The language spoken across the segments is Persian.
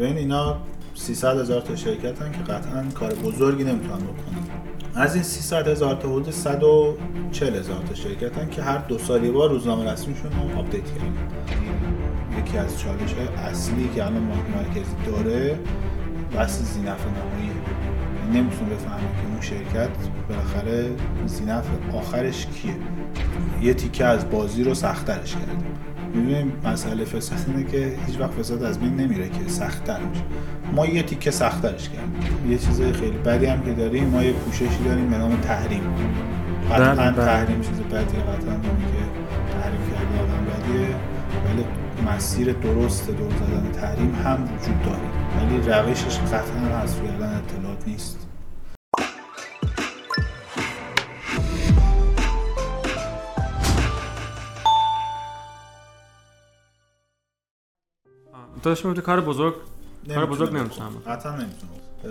ببین اینا 300 هزار تا شرکتن که قطعا کار بزرگی نمی‌تونن بکنن. از این 300 هزار تا حدود 140 هزار تا شرکتن که هر دو سالی بار روزنامه رسمیشون رو آپدیت کردن. یکی از چالش های اصلی که الان بانک مرکزی داره بحث زینف نهایی. نمی‌تونه بفهمه که اون شرکت بالاخره زینف آخرش کیه. یه تیکه از بازی رو سختترش کرده. می‌بینیم مسئله فساد اینه که هیچ وقت فساد از بین نمیره که سختتر میشه. ما یه تیکه سختترش کردیم. یه چیز خیلی بدی هم که داریم ما یه پوششی داریم به نام تحریم. قطعا بله، بله. تحریم چیز بدیه قطعا که تحریم کرده آدم بدیه. ولی مسیر درست دور زدن تحریم هم وجود داره. ولی روشش قطعا حذف کردن اطلاعات نیست. داشت می‌گفتی کار بزرگ کار بزرگ نمی‌تونم. قطعا نمی‌تونه اه،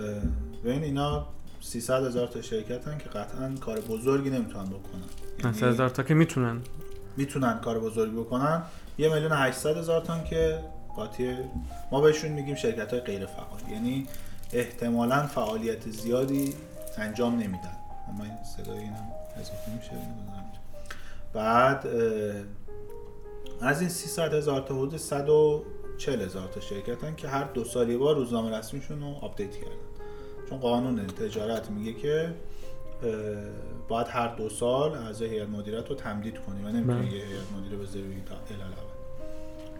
ببین اینا 300 هزار تا شرکتن که قطعا کار بزرگی نمی‌تونن بکنن. یعنی سه هزار تا که می‌تونن. می‌تونن کار بزرگی بکنن. یه میلیون 800 هزار تن که قاطی ما بهشون میگیم شرکت های غیر فعال. یعنی احتمالا فعالیت زیادی انجام نمیدن. اما این صدای اینم اضافه میشه. بعد از این 300 هزار تا حدود 140 هزار تا شرکتن که هر دو سال یه بار روزنامه رسمیشون رو update کردن. چون قانون تجارت میگه که باید هر دو سال اعضای هیئت مدیره‌ت رو تمدید کنی و نمی‌تونی بله. یه هیئت مدیره بذاری تا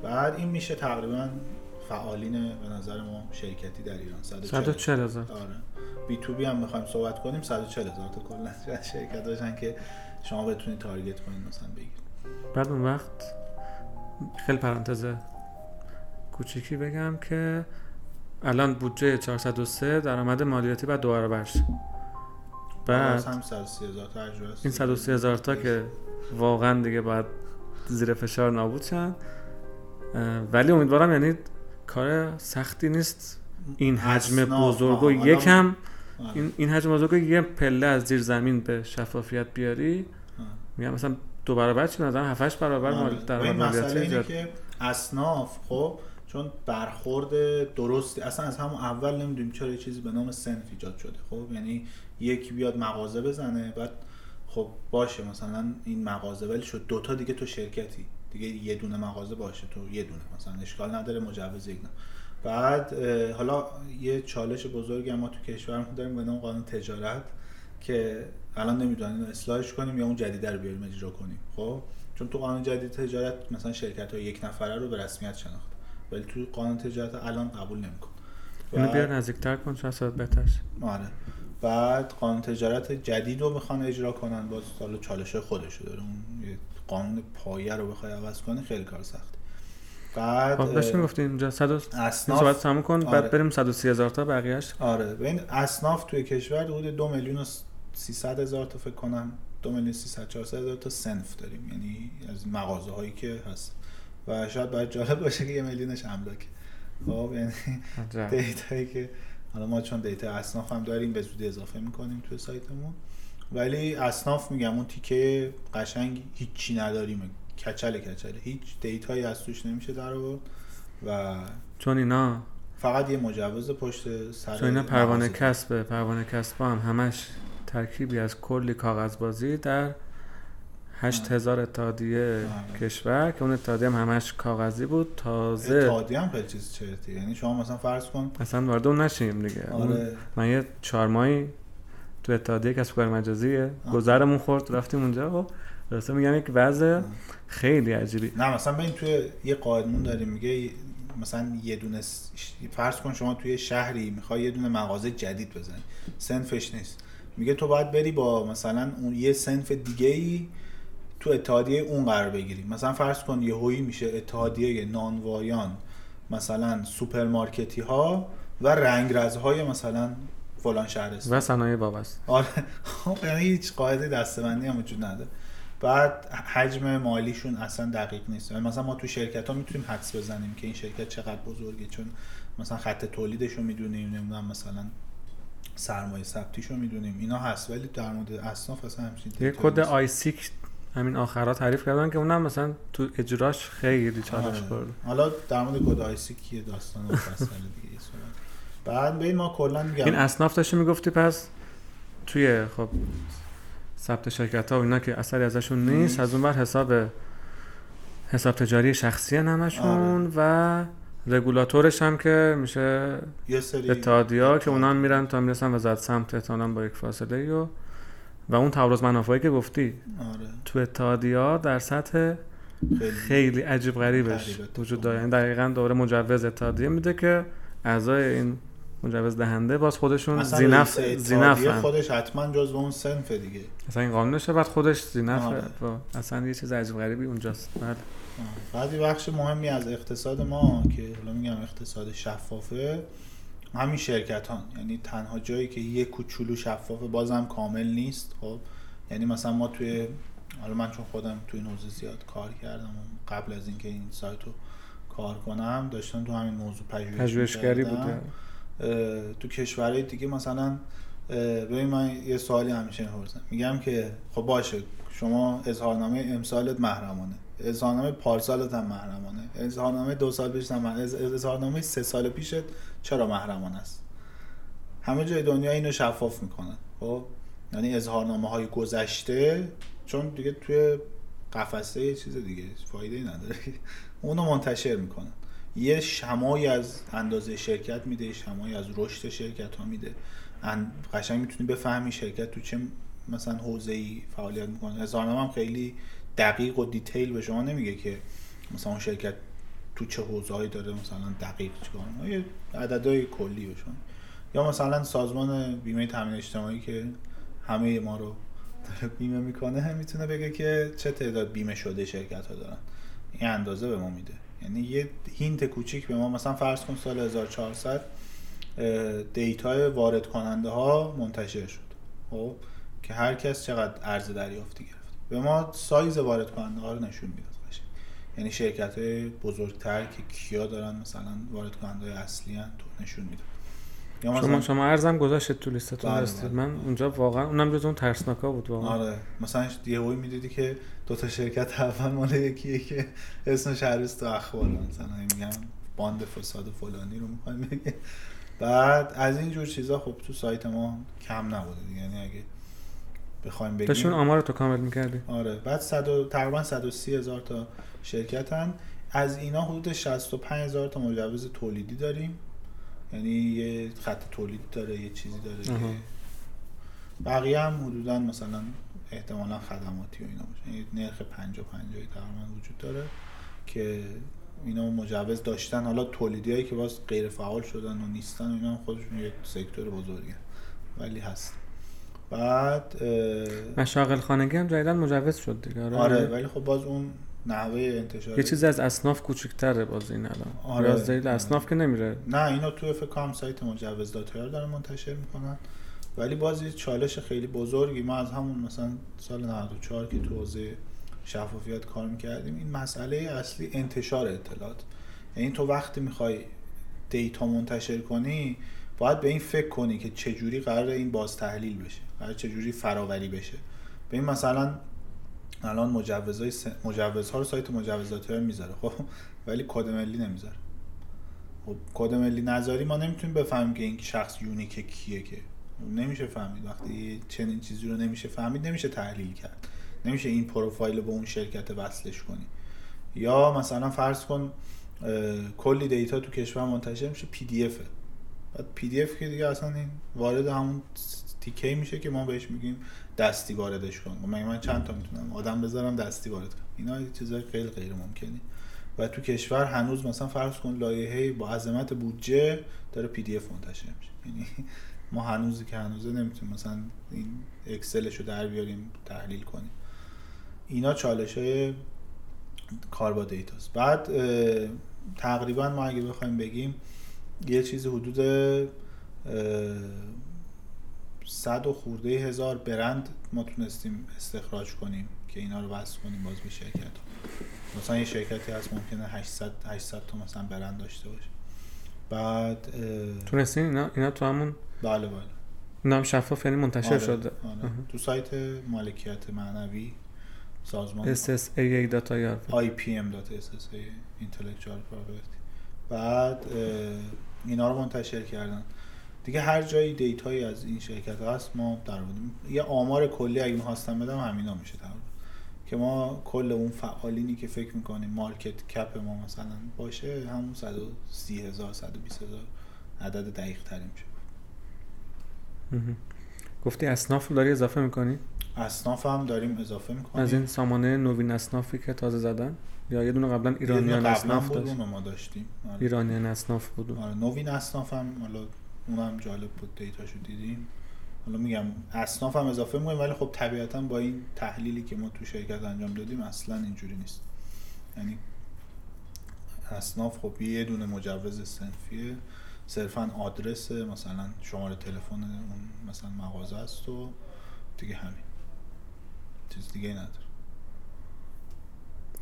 بعد این میشه تقریبا فعالین به نظر ما شرکتی در ایران. 140 140 هزار. آره. B2B هم می‌خوایم صحبت کنیم 140 هزار تا کلا شرکت داشتن که شما بتونید تارگت کنید مثلا بگید. بعد اون وقت خیلی پرانتز کوچیکی بگم که الان بودجه 403 درآمد مالیاتی بعد دو برابر شه. بعد هم 130 هزار تا اجرا است. این 130 هزار تا که واقعا دیگه باید زیر فشار نابود شن ولی امیدوارم یعنی کار سختی نیست این حجم بزرگ و یکم. این, این حجم بزرگ یه پله از زیر زمین به شفافیت بیاری. میگم مثلا دو برابر چی مثلا 7 8 برابر آره. مال و درآمد این مسئله مالیاتی اینه. که اصناف خب چون برخورد درستی اصلا از همون اول نمی‌دونیم چرا یه چیزی به نام سنف ایجاد شده. خب یعنی یکی بیاد مغازه بزنه بعد خب باشه مثلا این مغازه ولی شد دوتا دیگه تو شرکتی. دیگه یه دونه مغازه باشه تو یه دونه مثلا اشکال نداره مجوز یک. بعد حالا یه چالش بزرگی ما تو کشورمون داریم به نام قانون تجارت که الان نمی‌دونن اینو اصلاحش کنیم یا اون جدیده رو بیاریم اجرا کنیم. خب چون تو قانون جدید تجارت مثلا شرکت های یک نفره رو به رسمیت شناخت ولی تو قانون تجارت الان قبول نمیکن اینو بیار نزدیکتر کن شاید صدات بهتر. آره. بعد قانون تجارت جدید رو می‌خوان اجرا کنن باز حالا چالش خودشو داره. اون قانون پایه رو بخوای عوض کنی خیلی کار سخته. بعد خب داشتی اه، می‌گفتی اینجا 100 و- این اصناف صحبت تموم کن آره. بعد بریم 130 هزار تا بقیه‌اش. آره. ببین اصناف توی کشور حدود دو میلیون و سیصد هزار تا فکر کنم دو میلیون سیصد چهارصد هزار تا سنف داریم. یعنی از مغازه هایی که هست. و شاید باید جالب باشه که یه میلیونش املاک خب یعنی. دیتایی که حالا ما چون دیتا اصناف هم داریم به زودی اضافه می‌کنیم توی سایتمون. ولی اصناف میگم اون تیکه قشنگ هیچی نداریم. کچل کچل. هیچ دیتایی از توش نمیشه در آورد و چون اینا فقط یه مجوز پشت سر چون اینا پروانه. کسبه. پروانه کسب هم همش ترکیبی از کلی کاغذبازی در 8000 اتحادیه آره. کشور که اون اتحادیه هم همش کاغذی بود تازه اتحادیه هم خیلی چیز چرتی یعنی شما مثلا فرض کن اصلا وارد اون نشیم دیگه. اون- آره. من یه چهار ماهی تو اتحادیه کسب کار مجازیه. گذرمون خورد رفتیم اونجا. و درسته میگم یک وضع خیلی عجیبی. نه مثلا ببین توی یه قانون داریم میگه مثلا یه دونه س- فرض کن شما توی شهری می‌خوای یه دونه مغازه جدید بزنی. صنفش نیست. میگه تو باید بری با مثلا اون یه صنف دیگه ای تو اتحادیه اون قرار بگیری مثلا فرض کن یه هویی میشه اتحادیه نانوایان مثلا سوپرمارکتی ها و رنگرزهای مثلا فلان شهرستان. و صنایع وابسته. آره. خب یعنی هیچ قاعده دسته‌بندی هم وجود نداره. بعد حجم مالیشون اصلا دقیق نیست. یعنی مثلا ما تو شرکت ها می‌تونیم حدس بزنیم که این شرکت چقدر بزرگه چون مثلا خط تولیدش رو می‌دونیم نمی‌دونم مثلا سرمایه ثبتیش رو می‌دونیم. اینا هست ولی در مورد اصناف اصلا همچین یه کد. ISIC همین آخرها تعریف کردن که اونم مثلا تو اجراش خیلی چالش آره. خورد حالا در مورد کد ISIC یه داستان مفصل دیگه. بعد ببین ما کلا میگم این اصناف داشتی می‌گفتی پس توی خب ثبت شرکت ها و اینا که اثری ازشون نیست. از اون بر حساب حساب تجاری شخصی همشون و رگولاتورش هم که میشه یه سری اتحادیه که اونا هم میرن تا می‌رسن وزارت سمت احتمالاً با یک فاصله و و اون تعارض منافعی که گفتی. آره. تو اتحادیه در سطح خیلی خیلی عجیب غریبش غریب وجود داره. یعنی دقیقا دوره مجوز اتحادیه میده که اعضای این مجوز دهنده باز خودشون زینف زینف. خودش حتما جزو اون صنف دیگه. اصلا این قانونشه بعد خودش زینف آره. و اصلا یه چیز عجیب غریبی اونجاست. بله. یه بخش مهمی از اقتصاد ما که حالا میگم اقتصاد شفافه همین شرکت ها یعنی تنها جایی که یه کوچولو شفافه بازم کامل نیست خب؟ یعنی مثلا ما توی حالا من چون خودم توی این حوزه زیاد کار کردم قبل از اینکه این سایت رو کار کنم داشتم تو همین موضوع پژوهش پژوهشگری. بوده تو کشورهای دیگه مثلا ببین من یه سوالی همیشه می‌پرسم. میگم که خب باشه شما اظهارنامه امسالت محرمانه. اظهارنامه پارسالت هم محرمانه. اظهارنامه دو سال پیش هم اظهارنامه سه سال پیشت چرا محرمانه است؟ همه جای دنیا اینو شفاف می‌کنن خب؟ یعنی اظهارنامه های گذشته چون دیگه توی قفسه یه چیز دیگه فایده ای نداره. اونو منتشر می‌کنن یه شمایی از اندازه شرکت میده شمایی از رشد شرکت ها میده. ان- قشنگ می‌تونی بفهمی شرکت تو چه مثلا حوزه ای فعالیت می‌کنه. اظهارنامه هم خیلی دقیق و دیتیل به شما نمیگه که مثلا اون شرکت تو چه حوزه‌ای داره مثلا دقیق چیکار. یه عددهای کلی شما یا مثلا سازمان بیمه تامین اجتماعی که همه ما رو داره بیمه می‌کنه می‌تونه بگه که چه تعداد بیمه شده شرکت ها دارن. این اندازه به ما میده. یعنی یه hint کوچیک به ما مثلا فرض کن سال 1400 data ی وارد کننده ها منتشر شد. خب؟ که هر کس چقدر ارز دریافتی گرفت. به ما سایز وارد کننده ها رو نشون قشنگ. یعنی شرکت های بزرگتر که کیا دارن مثلا وارد کننده های اصلی هن تو نشون یا شما مثلا شما ارزم گذاشت تو لیستتون بله، هستید. بله. من اونجا واقعا اونم جز اون ترسناکا بود واقعا. آره. مثلا یه هوی می‌دیدی که دو تا شرکت اول مال یکیه که اسمش هر روز تو اخبار مثلا میگم باند فساد فلانی رو می‌خوایم بعد از این جور چیزا خب تو سایت ما کم نبوده یعنی اگه بخوایم بگیم. داشتون آمار تو کامل می‌کردی. آره. بعد صد و تقریبا 130 هزار تا شرکتن. از اینا حدود 65 هزار تا مجوز تولیدی داریم. یعنی یه خط تولید داره یه چیزی داره که. بقیه هم حدودا مثلا احتمالا خدماتی و اینا باشه. یعنی نرخ 50 50 تقریبا وجود داره که اینا مجوز داشتن. حالا تولیدی هایی که باز غیر فعال شدن و نیستن و اینا هم خودشون یک سکتور بزرگه. ولی هست. بعد مشاغل خانگی هم جدیدن مجوز شد دیگه. آره, آره ولی خب باز اون نحوه انتشار. یه چیزی از اصناف کوچیک‌تره باز این الان. آره. از دلیل اصناف که نمیره. نه اینا تو فکر کنم سایت مجوز دارن منتشر می‌کنن. ولی باز یه چالش خیلی بزرگی. ما از همون مثلا سال 94 که تو حوزه شفافیت کار می‌کردیم این مسئله اصلی انتشار اطلاعات. یعنی تو وقتی می‌خوای دیتا منتشر کنی باید به این فکر کنی که چجوری قرار این باز تحلیل بشه. قرار چجوری فراوری بشه. به این مثلا الان مجوزهای س... مجوزها رو سایت مجوزات می‌ذاره. خب ولی کد ملی نمی‌ذاره. خب کد ملی نذاری ما نمی‌تونیم بفهمیم که این شخص unique کیه که. نمیشه فهمید. وقتی چنین چیزی رو نمیشه فهمید نمیشه تحلیل کرد. نمیشه این پروفایل رو به اون شرکت وصلش کنی. یا مثلا فرض کن کلی data تو کشور منتشر میشه PDF ه بعد PDF که دیگه اصلا این وارد همون تیکه میشه که ما بهش میگیم دستی واردش کن. من من چند تا می‌تونم آدم بذارم دستی وارد کنم. اینا چیزای خیلی غیر ممکنی. و تو کشور هنوز مثلا فرض کن لایحه با عظمت بودجه داره PDF منتشر میشه. یعنی ما هنوزی که هنوزه نمی‌تونیم مثلا این Excel ش رو در بیاریم تحلیل کنیم. اینا چالش های کار با data ست. بعد تقریبا ما اگه بخوایم بگیم یه چیزی حدود صد و خورده هزار برند ما تونستیم استخراج کنیم که اینا رو وصل کنیم باز به شرکت. مثلا یه شرکتی هست ممکنه 800 800 تا مثلا برند داشته باشه. بعد تونستین اینا؟ اینا تو همون بله بله. اینا هم شفاف یعنی منتشر آره، شده. آره. تو سایت مالکیت معنوی سازمان یار IPM.SSA Intellectual Property. بعد اینا رو منتشر کردن. دیگه هر جایی دیتایی از این شرکت هست ما در یه آمار کلی اگه می‌خواستم بدم همینا میشه تقریبا که ما کل اون فعالینی که فکر می‌کنیم مارکت کپ ما مثلا باشه همون 130 هزار 120 هزار عدد دقیق تری میشه. گفتی اصناف رو داری اضافه می‌کنی؟ اصناف هم داریم اضافه می‌کنیم. از این سامانه نوین اصنافی که تازه زدن؟ یا یه دونه قبلا ایرانیان اصناف داشت؟ ما داشتیم. آره. ایرانیان اصناف بود. آره نوین اصناف هم حالا اونم جالب بود دیتاشو دیدیم. حالا میگم اصناف هم اضافه می‌کنیم ولی خب طبیعتا با این تحلیلی که ما تو شرکت انجام دادیم اصلا اینجوری نیست. یعنی اصناف خب یه دونه مجوز سنفیه. صرفا آدرس مثلا شماره تلفن اون مثلا مغازه است و دیگه همین. چیز دیگه نداره.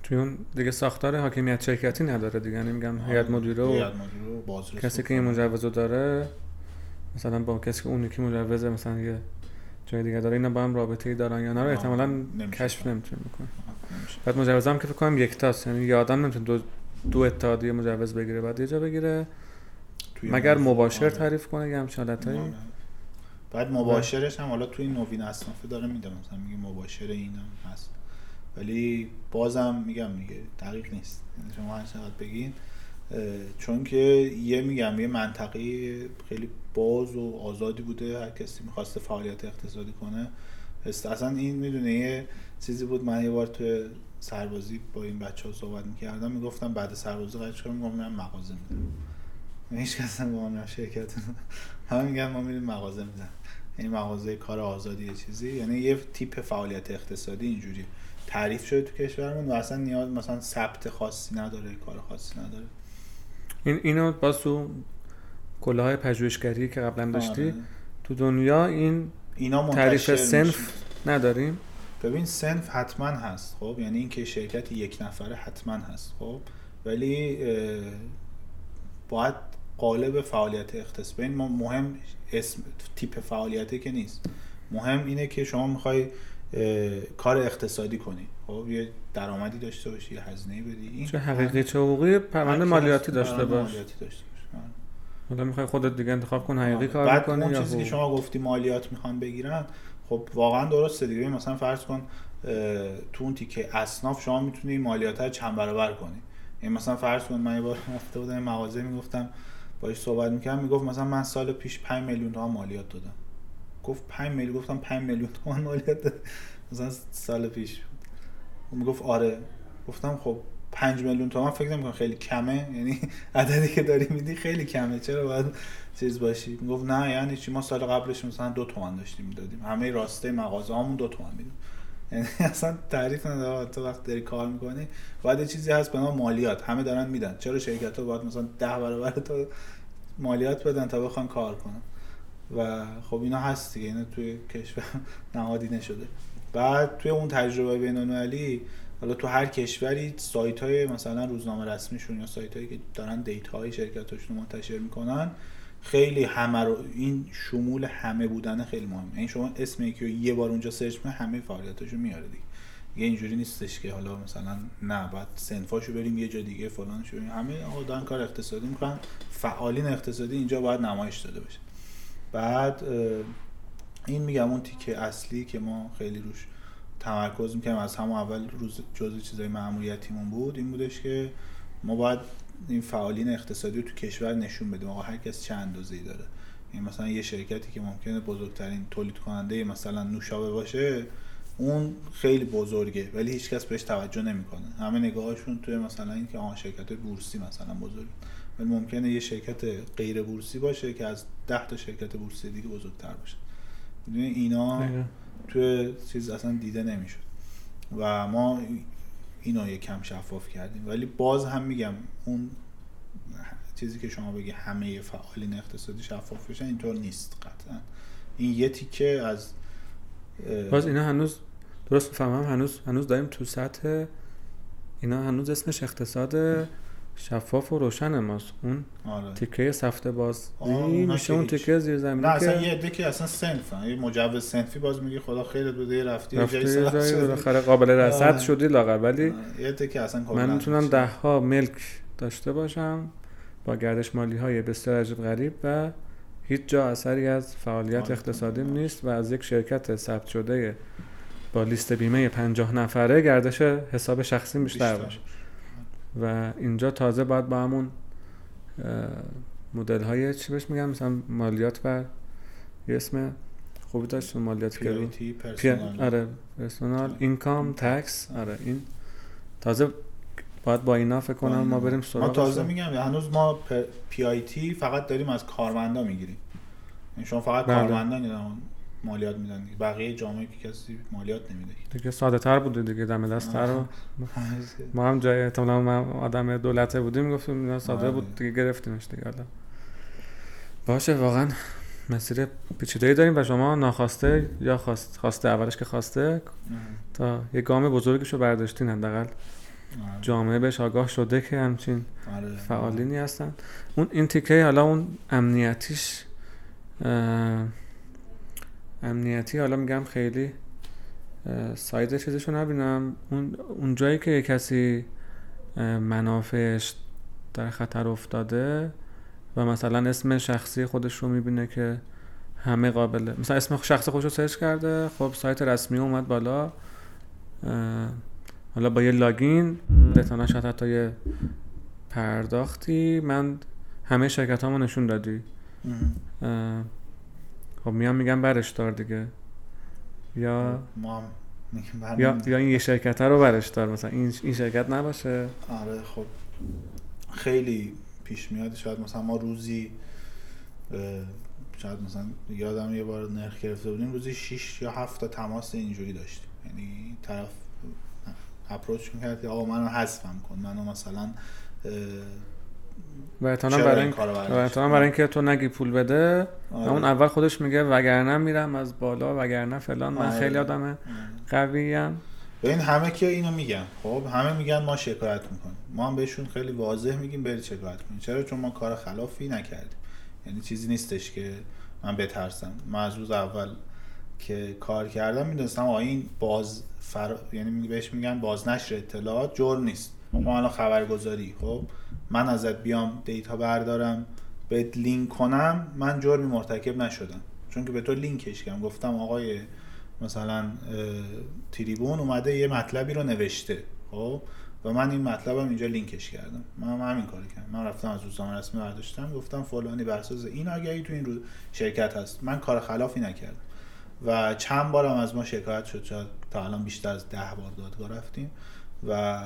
توی اون دیگه ساختار حاکمیت شرکتی نداره دیگه. یعنی میگم هیئت مدیره و هیئت مدیره و بازرس کسی و که این. مجوز رو داره مثلا با کسی که اون یکی مجوزه مثلا یه جای دیگه داره اینا با هم رابطه ای دارن یا نه رو احتمالا نمیشه کشف. نمی‌تونه بکنه. بعد مجوز هم که فکر کنم یکتاست یعنی یه آدم نمی‌تونه دو دو اتحادیه مجوز بگیره بعد یه جا بگیره مگر مباشر آره. تعریف کنه یه همچین آره. بعد مباشرش هم حالا توی نوین اصنافه داره میده مثلا میگه مباشر این هم هست ولی بازم میگم دیگه دقیق نیست یعنی شما هر چقدر بگین چون که یه میگم یه منطقه خیلی باز و آزادی بوده هر کسی می‌خواسته فعالیت اقتصادی کنه. اصلا این می‌دونه یه چیزی بود من یه بار توی سربازی با این بچه ها صحبت می‌کردم می‌گفتم بعد سربازی قرار چیکار میگم میرم مغازه میدم. هیچ کس هم با من شرکت همه میگن ما میریم مغازه میزن یعنی مغازه کار آزادی یه چیزی. یعنی یه تیپ فعالیت اقتصادی اینجوری. تعریف شده تو کشورمون و اصلا نیاز مثلا ثبت خاصی نداره کار خاصی نداره. این اینو باز تو کلاهای پژوهشگری که قبلا داشتی آره. تو دنیا این اینا تعریف. سنف نداریم؟ ببین سنف حتما هست خب؟ یعنی اینکه شرکت یک نفره حتما هست خب؟ ولی باید قالب فعالیت اقتصادی ببین ما مهم اسم تیپ فعالیته که نیست. مهم اینه که شما می‌خوای کار اقتصادی کنی. خب؟ یه درآمدی داشته باشی یه هزینه بدی. این چه حقیقی چه حقوقی؟ پرونده مالیاتی داشته باش. مالیاتی داشته باش. آره. حالا می‌خوای خودت دیگه انتخاب کن حقیقی کار بعد می‌کنی اون چیزی که حقوقی. شما گفتی مالیات می‌خوان بگیرن خب واقعا درسته دیگه. مثلا فرض کن تو اون تیکه اصناف شما می‌تونی مالیات رو چند برابر کنی. یعنی مثلا فرض کن من یه بار رفته بودم مغازه می‌گفتم باش صحبت می‌کردم می‌گفت مثلا من سال پیش 5 میلیون تومان مالیات دادم. گفت 5 میلیون؟ گفتم 5 میلیون تومان مالیات دادم. مثلا سال پیش. اون می‌گفت آره. گفتم خب 5 میلیون تومان فکر نمی‌کنم خیلی کمه. یعنی عددی که داری میدی خیلی کمه. چرا باید چیز باشی؟ می‌گفت نه یعنی چی؟ ما سال قبلش مثلا دو تومن داشتیم می‌دادیم. همه راسته مغازه دو تومن میدیم یعنی اصلا تعریف نداره تو وقت داری کار می‌کنی باید چیزی هست به نام مالیات. همه دارن میدن. چرا شرکت ها باید مثلا ده برابر تو مالیات بدن تا بخوان کار کنن؟ و خب اینا هست دیگه. اینا توی کشور نهادینه شده بعد توی اون تجربه بین حالا تو هر کشوری سایت های مثلا روزنامه رسمیشون یا سایت هایی که دارن دیتا های شرکتاشون رو منتشر می‌کنن خیلی همه رو این شمول همه بودن خیلی مهمه. این شما اسم یکی رو یه بار اونجا سرچ کنی همه فعالیتاشو میاره دیگه. دیگه اینجوری نیستش که حالا مثلا نه بعد سنفاشو بریم یه جا دیگه فلانشو بریم. همه آقا دارن کار اقتصادی می‌کنن فعالین اقتصادی اینجا باید نمایش داده بشه. بعد این میگم اون تیکه اصلی که ما خیلی روش تمرکز می‌کنیم از همون اول روز جزء چیزای معمولیتیمون بود. این بودش که ما باید این فعالین اقتصادی رو تو کشور نشون بدیم. آقا هر کس چه اندازه‌ای داره. این مثلا یه شرکتی که ممکنه بزرگترین تولید کننده مثلا نوشابه باشه اون خیلی بزرگه ولی هیچکس بهش توجه نمی‌کنه. همه نگاهشون توی مثلا اینکه آها شرکت بورسی مثلا بزرگ. ولی ممکنه یه شرکت غیر بورسی باشه که از 10 تا شرکت بورسی دیگه بزرگتر باشه. می‌دونی اینا. توی چیز اصلا دیده نمی‌شد. و ما اینو یکم شفاف کردیم. ولی باز هم میگم اون چیزی که شما بگی همه فعالین اقتصادی شفاف بشن اینطور نیست قطعا. این یه تیکه از باز اینا هنوز درست می‌فهمم هنوز هنوز داریم تو سطح اینا هنوز اسمش اقتصاد شفاف و روشن ماست اون آره تیکه سفته باز میشه اون. تیکه زیر نه زمینی اصلا یه عده که اصلا سنفن یه مجوز سنفی باز میگی خدا خیرت بده یه رفتی شدی. بالاخره قابل رصد آره. شدی لاغر ولی آه، یه عده که اصلا من می‌تونم. ده ها ملک داشته باشم با گردش مالی های بسیار عجیب غریب و هیچ جا اثری از فعالیت آره. اقتصادیم نیست و از یک شرکت ثبت شده با لیست بیمه 50 نفره گردش حساب شخصی بیشتر. باشه و اینجا تازه باید با همون مدل های چی بهش میگن؟ مثلا مالیات بر یه اسم خوبی داشت مالیات گرو. پرسونال آره پرسونال اینکام تکس آره این تازه باید با اینا فکر کنم ما بریم ما سراغ تازه میگم هنوز ما پی آی تی فقط داریم از کارمندا می‌گیریم. یعنی شما فقط بله. کارمندان یه زمان مالیات میدن. بقیه جامعه که کسی مالیات نمیده. دیگه ساده تر بوده دیگه دم دست تر. و ما هم جای احتمالا ما آدم دولته بودیم گفتیم اینا ساده آره. بود دیگه گرفتیمش دیگه. حالا باشه واقعا مسیر پیچیده‌ای داریم و شما ناخواسته یا خواست خواسته اولش که خواسته تا یه گام بزرگشو برداشتین حداقل. جامعه بهش آگاه شده که همچین آره. فعالینی هستن. اون این تیکه حالا اون امنیتیش امنیتی حالا میگم خیلی اه، ساید چیزشو نبینم. اون اون جایی که یه کسی منافعش در خطر افتاده و مثلا اسم شخصی خودش رو می‌بینه که همه قابله مثلا اسم شخص خودش رو سرچ کرده خب سایت رسمی اومد بالا. حالا با یه لاگین احتمالا شاید حتی یه پرداختی. من همه شرکت نشون دادی. خب میان میگن برش دار دیگه. یا ما هم میگیم برنامه یا. یا این یه شرکت رو برش دار. مثلا این این شرکت نباشه. آره خب خیلی پیش میاد. شاید مثلا ما روزی شاید مثلا یادم یه بار نرخ گرفته بودیم روزی 6 یا 7 تا تماس اینجوری داشتیم. یعنی طرف اپروچ می‌کرد که آقا منو حذفم کن. منو مثلا و احتمالاً برای این این و برای اینکه تو نگی پول بده آره. اون اول خودش میگه وگرنه میرم از بالا وگرنه فلان من آره. خیلی آدم آره. قویم. ببین همه که اینو میگن خب؟ همه میگن ما شکایت می‌کنیم. ما هم بهشون خیلی واضح میگیم برید شکایت کنید. چرا؟ چون ما کار خلافی نکردیم. یعنی چیزی نیستش که من بترسم. من از روز اول که کار کردم می‌دونستم این باز فر... یعنی بهش میگن بازنشر اطلاعات جرم نیست. ما الان خبرگزاری خب؟ من ازت بیام data بردارم بهت لینک کنم من جرمی مرتکب نشدم. چون که به تو لینکش کردم. گفتم آقای مثلا تریبون اومده یه مطلبی رو نوشته خب؟ و من این مطلبم اینجا لینکش کردم. من هم همین کارو کردم. من رفتم از روزنامه رسمی برداشتم. گفتم فلانی بر اساس این آگهی تو این رو شرکت هست. من کار خلافی نکردم. و چند بارم از ما شکایت شد. تا الان بیشتر از ده بار دادگاه رفتیم. و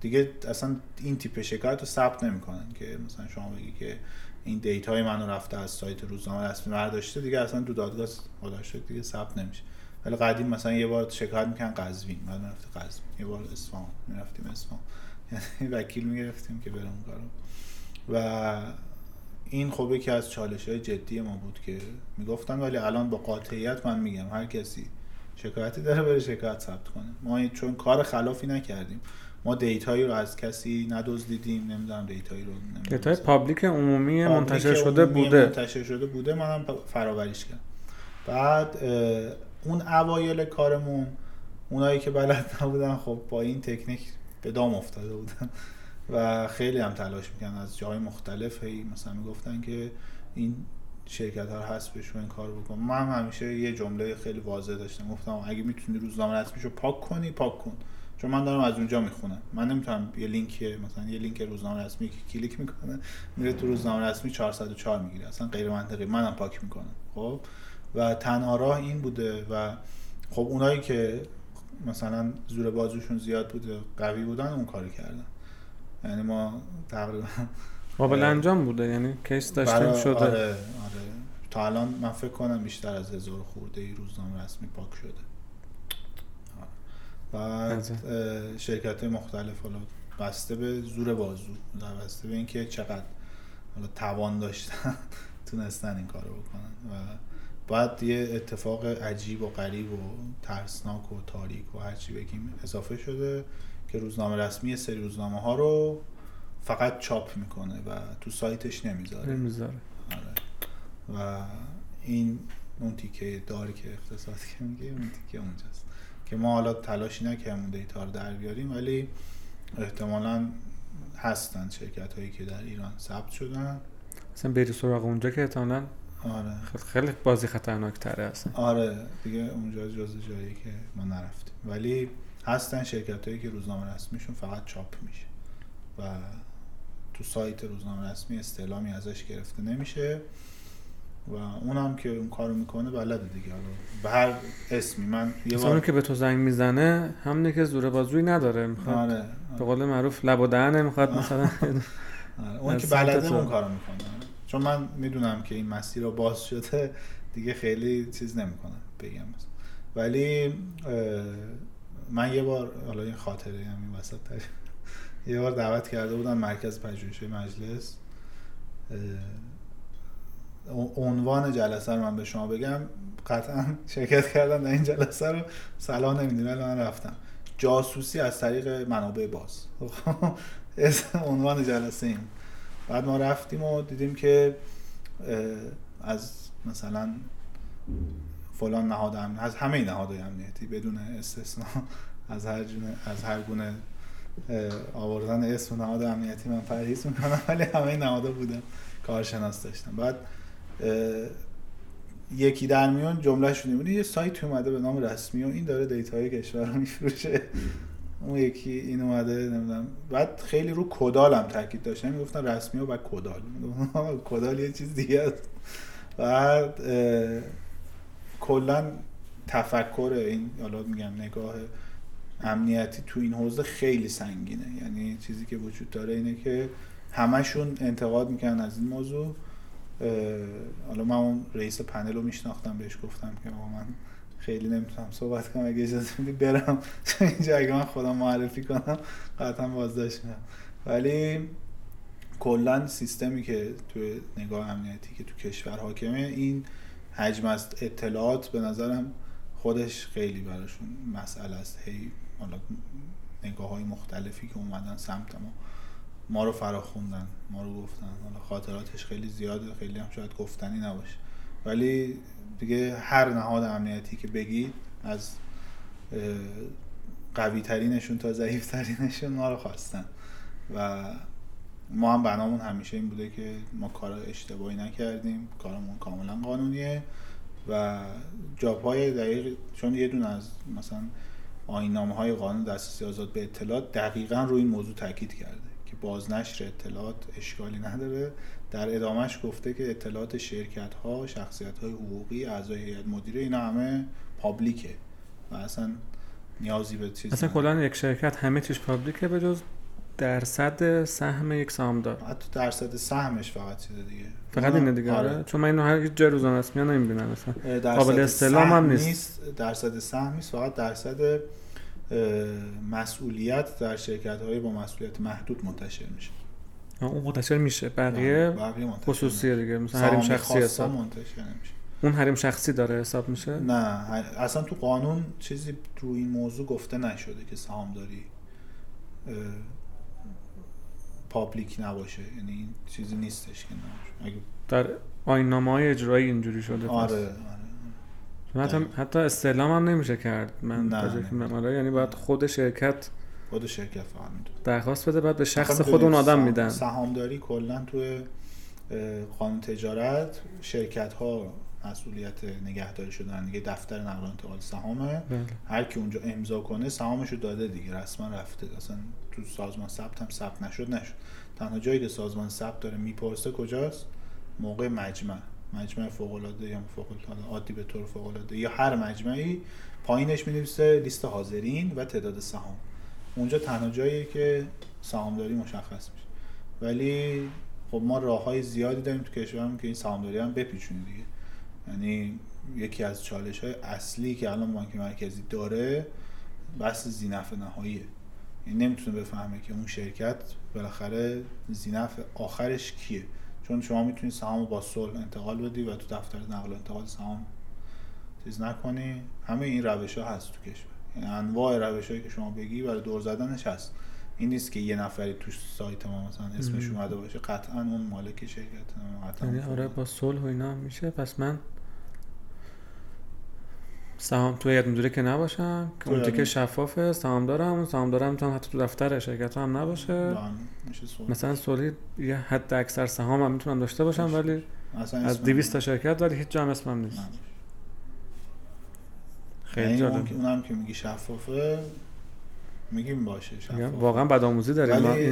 دیگه اصلا این تیپ شکایت رو ثبت نمی‌کنن که مثلا شما بگی که این دیتای منو رفته از سایت روزنامه رسمی برداشته دیگه اصلا تو دادگاه خدا شد دیگه ثبت نمیشه. ولی قدیم مثلا یه بار شکایت می‌کنن قزوین بعد می‌رفتی قزوین. یه بار اصفهان می‌رفتیم اصفهان. یعنی وکیل می‌گرفتیم که برم کارو. و این خب یکی از چالش های جدی ما بود که می‌گفتن ولی الان با قاطعیت من میگم هر کسی شکایتی داره بره شکایت ثبت کنه. ما چون کار خلافی نکردیم. ما data یی رو از کسی ندزدیدیم نمی‌دونم data یی رو نمی‌دونم. data ی public عمومی public منتشر شده عمومی بوده. منتشر شده بوده. منم فراوریش کردم. بعد اون اوایل کارمون اونایی که بلد نبودن خب با این تکنیک به دام افتاده بودن. و خیلی هم تلاش می‌کنن از جای مختلف هی مثلا می‌گفتن که این شرکت ها حذفش رو این کار بکن. من هم همیشه یه جمله خیلی واضح داشتم. گفتم اگه می‌تونی روزنامه رسمیشو پاک کنی پاک کن. چون من دارم از اونجا می‌خونم. من نمی‌تونم یه لینک مثلا یه لینک روزنامه رسمی که کلیک می‌کنه میره تو روزنامه رسمی 404 می‌گیره. اصلا غیر منطقی. منم پاک می‌کنم. خب؟ و تنها راه این بوده و خب اونایی که مثلا زور بازوشون زیاد بوده قوی بودن اون کارو کردن. یعنی ما تقریبا قابل انجام بوده. یعنی کیس داشتیم شده. آره آره. تا الان من فکر کنم بیشتر از هزار خورده ای روزنامه رسمی پاک شده. بعد شرکت مختلف حالا بسته به زور بازو و بسته به اینکه چقدر حالا توان داشتن تونستن این کارو بکنن. و بعد یه اتفاق عجیب و غریب و ترسناک و تاریک و هرچی بگیم اضافه شده که روزنامه رسمی سری روزنامه ها رو فقط چاپ می‌کنه و تو سایتش نمی‌ذاره. نمی‌ذاره. آره. و این اون تیکه داری که اقتصاد که میگه اون تیکه اونجاست. که ما حالا تلاشی نکردیم اون دیتا رو در بیاریم ولی احتمالا هستن شرکت هایی که در ایران ثبت شدن. اصلا بری سراغ اونجا که احتمالا آره. خیلی بازی خطرناک تره اصلا. آره دیگه اونجا جز جایی که ما نرفتیم. ولی هستن شرکت هایی که روزنامه رسمیشون فقط چاپ میشه و تو سایت روزنامه رسمی استعلامی ازش گرفته نمیشه. و اونم که اون کارو می‌کنه بلده دیگه حالا به هر اسمی من یه اون که به تو زنگ می‌زنه همونه که زور بازوی نداره می‌خواد آره به قول معروف لب و دهنه می‌خواد مثلا آره. اون که بلده. اون کارو می‌کنه چون من می‌دونم که این مسیر رو باز شده دیگه خیلی چیز نمی‌کنم بگم مثلا. ولی من یه بار حالا این خاطره هم این وسط یه بار دعوت کرده بودم مرکز پژوهشی مجلس عنوان جلسه رو من به شما بگم. قطعا شرکت کردم در این جلسه رو صلاح نمی‌دونم ولی من رفتم. جاسوسی از طریق منابع باز. عنوان جلسه این. بعد ما رفتیم و دیدیم که از مثلا فلان نهاد امنیتی از همه نهادهای امنیتی بدون استثنا از هر از هر گونه آوردن اسم نهاد امنیتی من پرهیز می‌کنم ولی همه نهادها بودن. کارشناس داشتم. بعد یکی در میون جمله شده یه سایت اومده به نام رسمی و این داره دیتاهای کشور رو میفروشه. اون یکی این اومده نمی‌دونم. بعد خیلی رو کدالم تاکید داشتن می‌گفتن رسمی و بعد کدال. کدال یه چیز دیگه است. بعد کلا تفکر این حالا میگم نگاه امنیتی تو این حوزه خیلی سنگینه. یعنی چیزی که وجود داره اینه که همشون انتقاد می‌کنن از این موضوع. حالا من اون رئیس پنل رو میشناختم بهش گفتم که آقا من خیلی نمی‌تونم صحبت کنم اگه اجازه میدی برم. اینجا اگه من خودم معرفی کنم قطعا بازداشت میدم ولی کلا سیستمی که توی نگاه امنیتی که تو کشور حاکمه این حجم از اطلاعات به نظرم خودش خیلی براشون مسئله است. هی حالا نگاه های مختلفی که اومدن سمت ما ما رو فراخوندن ما رو گفتن. حالا خاطراتش خیلی زیاده خیلی هم شاید گفتنی نباشه. ولی دیگه هر نهاد امنیتی که بگید از قوی ترینشون تا ضعیف ترینشون ما رو خواستن. و ما هم بنامون همیشه این بوده که ما کار اشتباهی نکردیم کارمون کاملا قانونیه و جاب های دقیق چون یه دونه از مثلا آینامه های قانون دسترسی آزاد به اطلاعات دقیقا روی این موضوع تاکید کرده. که بازنشر اطلاعات اشکالی نداره در ادامهش گفته که اطلاعات شرکت ها شخصیت های حقوقی اعضای هیئت مدیره اینا همه پابلیکه و اصلا نیازی به چیز اصلا. کلا یک شرکت همه چیش پابلیکه به جز درصد سهم یک سهامدار حتی درصد سهمش فقط چیز دیگه فقط اینه دیگه آره. آره. چون من اینو هر جای روزنامه رسمی ها نمی‌بینم مثلا قابل استعلام هم نیست. درصد سهم نیست فقط درصد مسئولیت در شرکت های با مسئولیت محدود منتشر میشه. اون منتشر میشه. بقیه بقیه منتشر خصوصیه دیگه. مثلا حریم شخصی حساب. منتشر نمیشه. اون حریم شخصی داره حساب میشه؟ نه اصلا تو قانون چیزی تو این موضوع گفته نشده که سهامداری پابلیک نباشه. یعنی این چیزی نیستش که نباشه اگه در آیین های اجرایی اینجوری شده. آره آره. حتی. حتی استعلام هم نمیشه کرد. من نه، آره، یعنی باید خود شرکت خود شرکت فقط می‌دونه. درخواست بده بعد به شخص آخه خود اون آدم میدن. سهامداری کلا توی قانون تجارت شرکت ها مسئولیت نگهداری شدن. دیگه دفتر نقل و انتقال سهامه. بله. هر کی اونجا امضا کنه سهامش رو داده دیگه رسما رفته. اصلا تو سازمان ثبت هم ثبت نشد نشد. تنها جایی که سازمان ثبت داره می‌پرسه کجاست؟ موقع مجمع. مجمع فوق العاده یا فوق عادی به طور فوق العاده یا هر مجمعی پایینش می لیست حاضرین و تعداد سهام. اونجا تنها جاییه که سهامداری مشخص میشه. ولی خب ما راه های زیادی داریم تو کشورمون که این سهامداری هم بپیچونه دیگه. یعنی یکی از چالش های اصلی که الان بانک مرکزی داره بحث زینف نهاییه. یعنی نمی‌تونه بفهمه که اون شرکت بالاخره زینف آخرش کیه. چون شما می‌تونی سهام با صلح انتقال بدی و تو دفتر نقل و انتقال سهام چیز نکنی. همه این روش ها هست تو کشور. یعنی انواع روش هایی که شما بگی برای دور زدنش هست. این نیست که یه نفری توش سایت ما مثلا اسمش. اومده باشه. قطعا اون مالک شرکت قطعا یعنی آره با صلح و اینا میشه. پس من سهام تو هیئت مدیره که نباشم که اون مدیره. شفافه سهام دارم. اون سهام دارم می‌تونم حتی تو دفتر شرکت هم نباشه. صحبت. مثلا صلحی یه حد اکثر سهام هم می‌تونم داشته باشم ولی از اسم 200 تا شرکت ولی هیچ جا هم اسمم نیست. نباشه. خیلی یعنی جالب. که- اونم که میگی شفافه میگیم باشه شفاف واقعا بدآموزی داریم. ولی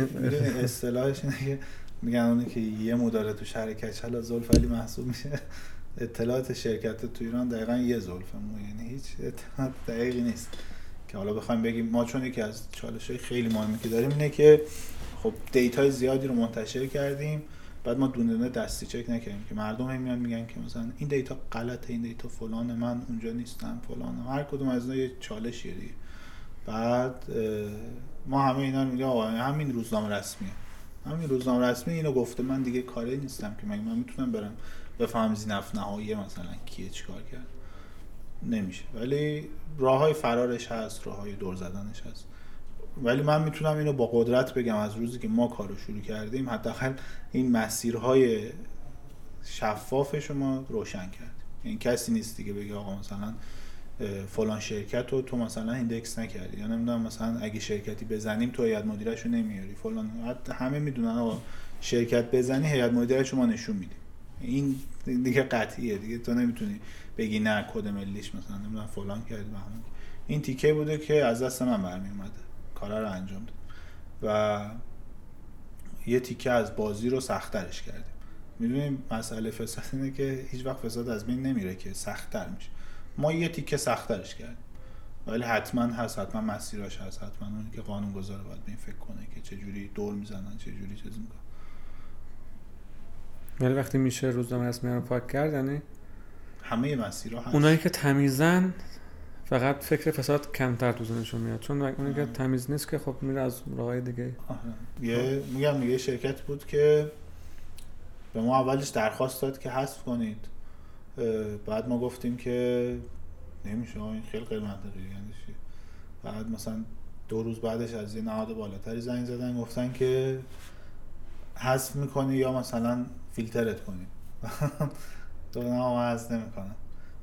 اصطلاحش اینه که میگن اونی که یه مداره تو شهر کچل زلف علی محسوب میشه. اطلاعات شرکت تو ایران دقیقا یه زلف مو یعنی هیچ اطلاعات دقیقی نیست. که حالا بخوایم بگیم ما چون یکی از چالش خیلی مهمی که داریم اینه که خب data ی زیادی رو منتشر کردیم بعد ما دونه دونه دستی چک نکردیم که مردم هم میان میگن که مثلا این data غلطه این data فلانه من اونجا نیستم فلانه هر کدوم از اینا یه چالشیه دیگه. بعد ما همه اینا میگه آقا همین روزنامه رسمیه. همین روزنامه رسمی اینو گفته. من دیگه کاری نیستم که مگه من می‌تونم برم بفهم زینف نهایی مثلا کیه چیکار کرد. نمیشه. ولی راه های فرارش هست راه های دور زدنش هست. ولی من می‌تونم اینو با قدرت بگم از روزی که ما کارو شروع کردیم حداقل این مسیرهای شفاف شما روشن کرد. این کسی نیست دیگه بگه آقا مثلا فلان شرکت رو تو مثلا ایندکس نکردی. یا نمی‌دونم مثلا اگه شرکتی بزنیم تو هیئت مدیرش رو نمیاری. فلان. حتی همه می‌دونن آقا شرکت بزنی هیئت مدیرش رو ما نشون میدیم. این دیگه قطعیه دیگه تو نمی‌تونی بگی نه کد ملیش مثلا نمی‌دونم فلان کردی بهمان این تیکه بوده که از دست من برمی اومده کارا رو انجام داد. و یه تیکه از بازی رو سختترش کردیم. می‌دونیم مسئله فساد اینه که هیچ وقت فساد از بین نمیره که سختتر میشه. ما یه تیکه سختترش کردیم. ولی حتما هست حتما مسیراش هست حتما اونی که قانون گذاره باید به این فکر کنه که چه جوری دور می‌زنن چه جوری چیز می‌کنن. ولی وقتی میشه روزنامه رسمی رو پاک کرد یعنی همه مسیرها هست اونایی که تمیزن فقط فکر فساد کمتر تو ذهنشون میاد چون اونی که آه. تمیز نیست که خب میره از راههای دیگه آره. یه میگم دیگه شرکت بود که به ما اولش درخواست داد که حذف کنید بعد ما گفتیم که نمیشه این خیلی غیر منطقی یعنی؟ بعد مثلا دو روز بعدش از یه نهاد بالاتری زنگ زدن گفتن که حذف می‌کنی یا مثلا فیلترت کنیم تو نه من حذف نمی‌کنم.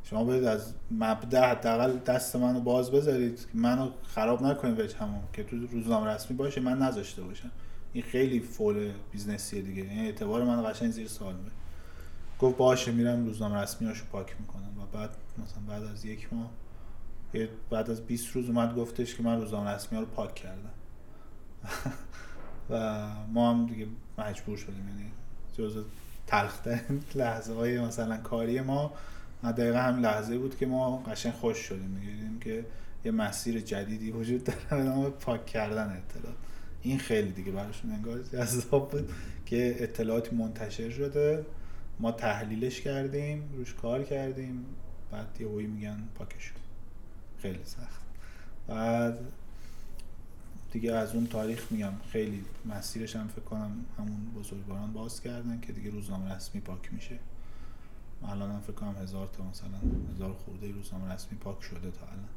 شما برید از مبدا حداقل دست منو باز بذارید. منو خراب نکنید به همون که تو روزنامه رسمی باشه من نذاشته باشم. این خیلی فول بیزنسیه دیگه. یعنی اعتبار من قشنگ زیر سوال می‌بره گفت باشه میرم روزنامه رسمی هاشو پاک می‌کنم. و بعد مثلا بعد از یک ماه بعد از 20 روز اومد گفتش که من روزنامه رسمی ها رو پاک کردم. و ما هم دیگه مجبور شدیم یعنی جز تلخترین لحظه های مثلا کاری ما دقیقا همین لحظه بود که ما قشنگ خوش شدیم. دیگه دیدیم که یه مسیر جدیدی وجود داره به نام پاک کردن اطلاعات. این خیلی دیگه براشون انگار جذاب بود که اطلاعاتی منتشر شده. ما تحلیلش کردیم روش کار کردیم بعد یه میگن پاکش. خیلی سخت. بعد دیگه از اون تاریخ میگم. خیلی مسیرش هم فکر کنم همون بزرگواران باز کردن که دیگه روزنامه رسمی پاک میشه. الان هم فکر کنم هزار تا مثلا هزار خورده روزنامه رسمی پاک شده تا الان.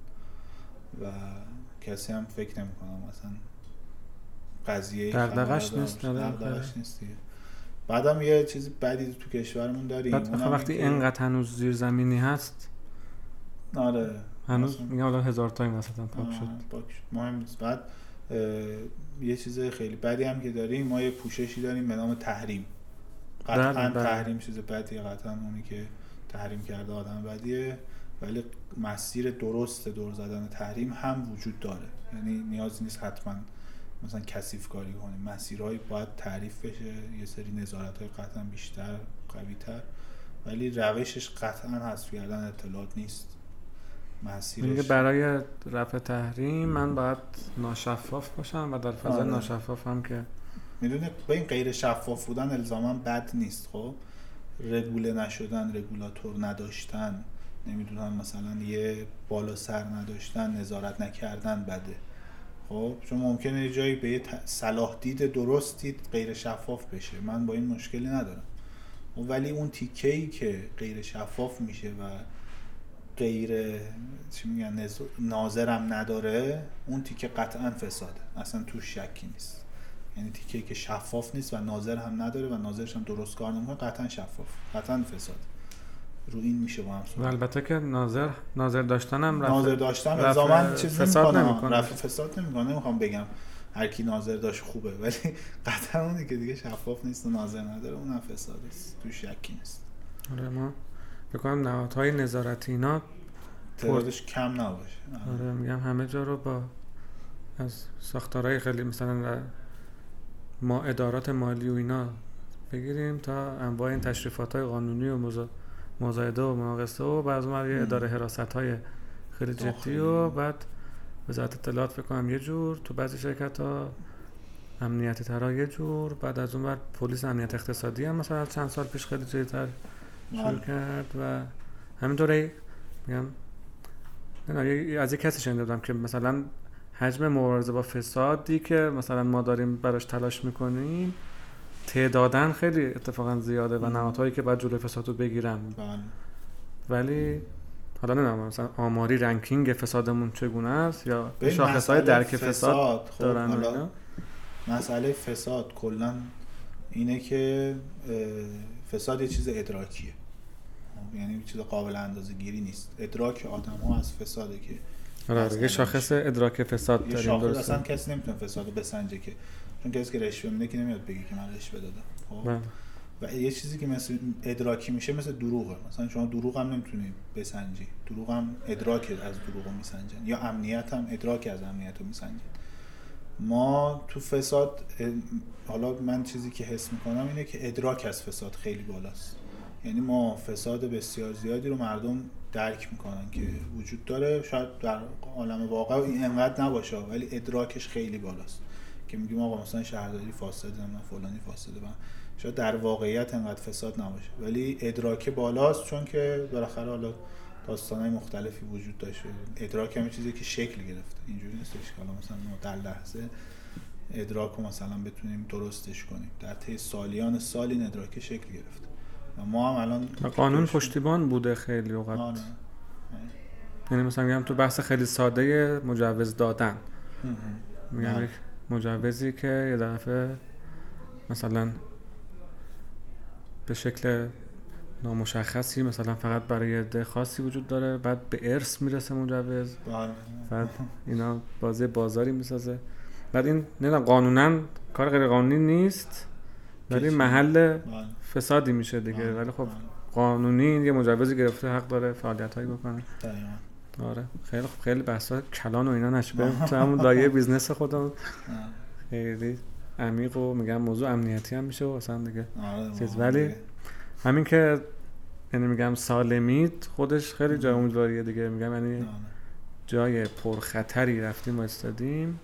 و کسی هم فکر نمی‌کنم مثلا قضیه دغدغش خبردار نیست، دغدغش آره. نیست دیگه. بعدم یه چیز بدی تو کشورمون داریم. بعد وقتی اینقدر هنوز زیر زمینی هست؟ آره. هنوز؟ مثلا- میگم حالا هزار تا این وسط هم پاک شد. پاک شد. مهم نیست. بعد یه چیز خیلی بدی هم که داریم ما یه پوششی داریم به نام تحریم. قطعا بله، بله. تحریم چیز بدیه قطعا اونی که تحریم کرده آدم بدیه. ولی مسیر درست دور زدن تحریم هم وجود داره. یعنی نیازی نیست حتما مثلا کثیف کاری کنیم. مسیرهایی باید تعریف بشه یه سری نظارت های قطعا بیشتر قوی تر ولی روشش قطعا حذف کردن اطلاعات نیست. مسیرش برای رفع تحریم من باید ناشفاف باشم و در فضای آره. ناشفاف هم که می‌دونه به این غیر شفاف بودن الزاما بد نیست خب؟ رگوله نشدن رگولاتور نداشتن نمی‌دونم مثلا یه بالا سر نداشتن نظارت نکردن بده. خب؟ چون ممکنه یه جایی به یه صلاح دید درستی غیر شفاف بشه. من با این مشکلی ندارم. ولی اون تیکه ای که غیر شفاف میشه و غیر چی میگن ناظرم نداره اون تیکه قطعا فساده. اصلا توش شکی نیست. یعنی تیکه که شفاف نیست و ناظر هم نداره و ناظرش هم درست کار نمی‌کنه قطعا شفاف قطعا فساد رو این میشه با هم و البته که ناظر ناظر داشتن هم رفع- ناظر داشتن الزاما چیز فساد نمی‌کنه. رفع فساد نمی‌کنه نمی‌خوام بگم هر کی ناظر داشت خوبه ولی قطعا اونی که دیگه شفاف نیست و ناظر نداره اونم فساد است. تو شکی نیست. آره ما فکر کنم نهادهای نظارتی اینا تعدادش کم نباشه آره میگم همه جا رو با از ساختارهای خیلی مثلا ما ادارات مالی و اینا بگیریم تا انواع این تشریفات های قانونی و مزا- مزایده و مناقصه و بعض ما یه. اداره حراست های خیلی جدی. و بعد وزارت اطلاعات فکر کنم یه جور تو بعضی شرکت ها امنیتی ترها یه جور بعد از اون بر پلیس امنیت اقتصادی هم مثلا چند سال پیش خیلی جدیتر شروع بله. کرد و همینطوری میگم یه- از یک کسی شنیده بودم که مثلا حجم مبارزه با فسادی که مثلا ما داریم براش تلاش می‌کنیم تعدادن خیلی اتفاقا زیاده و. نهادهایی که باید جلوی فساد رو بگیرن بله ولی حالا نمی‌دونم مثلا آماری رنکینگ فسادمون چگونه است یا شاخص های درک فساد خب دارن حالا. مسئله فساد کلا اینه که فساد یه چیز ادراکیه. یعنی یه چیز قابل اندازه گیری نیست. ادراک آدم ها از فساده که آره آره یه شاخص ادراک فساد یه داریم شاخص اصلا کسی نمی‌تونه فساد رو بسنجه که. چون کسی که رشوه میده که نمیاد بگه که من رشوه دادم خب؟ بله. و یه چیزی که مثل ادراکی میشه مثل دروغه. مثلا شما دروغ هم نمی‌تونی بسنجی. دروغ هم ادراک از دروغ رو میسنجن. یا امنیت هم ادراک از امنیت رو میسنجن ما تو فساد حالا من چیزی که حس می‌کنم اینه که ادراک از فساد خیلی بالاست. یعنی ما فساد بسیار زیادی رو مردم درک می‌کنن که وجود داره. شاید در عالم واقع این انقدر نباشه ولی ادراکش خیلی بالاست. که میگیم آقا مثلا شهرداری فاسده نه فلانی فاسده من شاید در واقعیت انقدر فساد نباشه. ولی ادراک بالاست چون که بالاخره حالا داستانهای مختلفی وجود داشته. ادراک هم یه چیزی که شکل گرفته. اینجوری نیستش که حالا مثلا ما در لحظه ادراک رو مثلا بتونیم درستش کنیم. در طی سالیان سال این ادراک شکل گرفته. و ما هم الان قانون پشتیبان بوده خیلی اوقات. آره. یعنی مثلا میگم تو بحث خیلی ساده مجوز دادن. میگم. یک مجوزی که یه دفعه مثلا به شکل نامشخصی مثلا فقط برای یه عده خاصی وجود داره بعد به ارث می‌رسه مجوز بله. بعد اینا بازی بازاری می‌سازه بعد این نمی‌دونم قانونا کار غیر قانونی نیست ولی. محل بله. فسادی میشه دیگه بله. ولی خب. قانونی یه مجوزی گرفته حق داره فعالیت هایی بکنه. آره خیلی خوب خیلی بحثا کلان و اینا نشه تو همون لایه business خودمون. خیلی عمیق و میگم موضوع امنیتی هم میشه و اصلا دیگه آره، ولی. همین که یعنی میگم سالمیت خودش خیلی جای امیدواریه دیگه. میگم یعنی. جای پرخطری رفتیم و استادیم.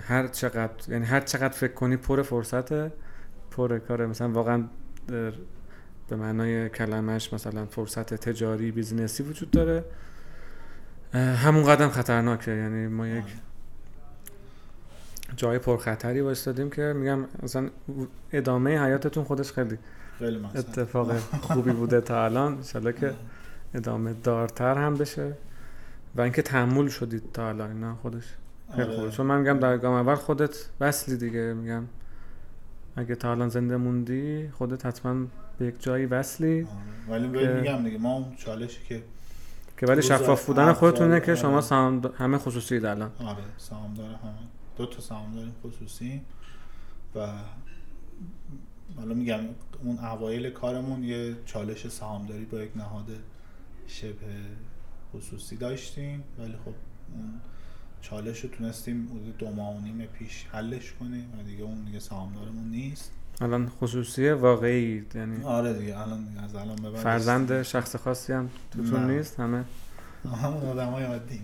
هر چقدر یعنی هر چقدر فکر کنی پر فرصته پر کاره. مثلا واقعا در- به معنای کلمش مثلا فرصت تجاری بیزینسی وجود داره. همون قدم خطرناکه. یعنی ما یک. جای پرخطری وایستادیم که میگم مثلا ادامه حیاتتون خودش خیلی خیلی. اتفاق خوبی بوده تا الان انشالله که ادامه دارتر هم بشه و اینکه تحمل شدید تا الان اینا خودش خیلی آره. خوبه چون من میگم در گام اول خودت وصلی دیگه میگم اگه تا الان زنده موندی خودت حتما به یک جایی وصلی آره. ولی میگم دیگه ما اون چالشی که که ولی شفاف بودن خودتونه که آره. شما همه خصوصی الان آره سهامدار همه دو تا سهامدار خصوصی و حالا میگم اون اوایل کارمون یه چالش سهامداری با یک نهاد شبه خصوصی داشتیم ولی خب اون چالش رو تونستیم حدود دو ماه و نیم پیش حلش کنیم و دیگه اون دیگه سهامدارمون نیست. الان خصوصی واقعی؟ یعنی آره دیگه الان دیگه از الان به فرزند شخص خاصی هم توتون نه. نیست؟ همه؟ همون آدم های عادی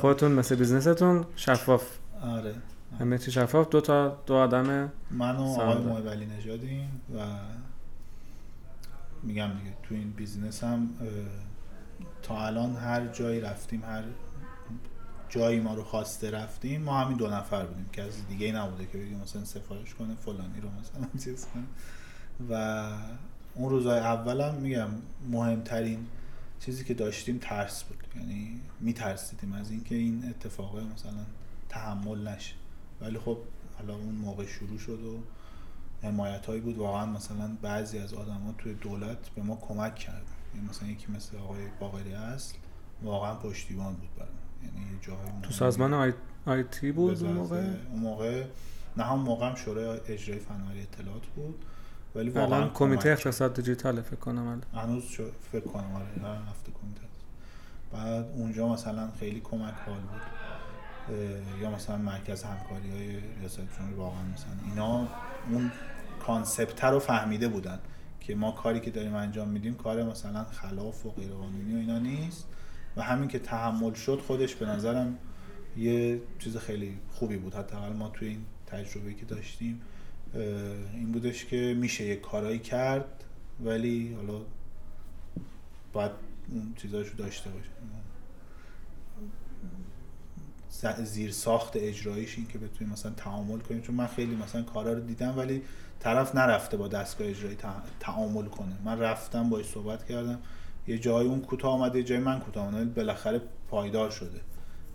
خودتون مثل business تون شفاف. آره. همه چی شفاف. دو تا دو آدم من و آقای. محب علی نژادیم و میگم دیگه تو این business هم تا الان هر جایی رفتیم هر جایی ما رو خواسته رفتیم ما همین دو نفر بودیم که از دیگه ای نبوده که بگیم مثلا سفارش کنه فلانی رو مثلا چیز کنه. و اون روزای اولم میگم مهمترین چیزی که داشتیم ترس بود. یعنی میترسیدیم از اینکه این اتفاقه مثلا تحمل نشه. ولی خب حالا اون موقع شروع شد و حمایت هایی بود. واقعا مثلا بعضی از آدما توی دولت به ما کمک کردن. یعنی مثلا یکی مثل آقای باقری اصل واقعا پشتیبان بود برای یعنی جاهای تو سازمان آی, بود اون موقع؟ اون موقع نه هم موقع هم شورای اجرای فناوری اطلاعات بود. ولی واقعا کمیته اقتصاد دیجیتال فکر کنم هنوز فکر کنم آره هفته کمیته بعد اونجا مثلا خیلی کمک حال بود. یا مثلا مرکز همکاری های ریاست جمهوری واقعا مثلا اینا اون کانسپت رو فهمیده بودن که ما کاری که داریم انجام میدیم کار مثلا خلاف و غیر قانونی و اینا نیست و همین که تحمل شد خودش به نظرم یه چیز خیلی خوبی بود. حداقل ما توی این تجربه که داشتیم این بودش که میشه یه کارایی کرد ولی حالا باید اون چیزاشو داشته باشه زیر ساخت اجراییش این که بتونیم مثلا تعامل کنیم. چون من خیلی مثلا کارا رو دیدم ولی طرف نرفته با دستگاه اجرایی تعامل کنه. من رفتم باش صحبت کردم. یه جای اون کوتاه یه جای من کوتاه آمده بالاخره پایدار شده.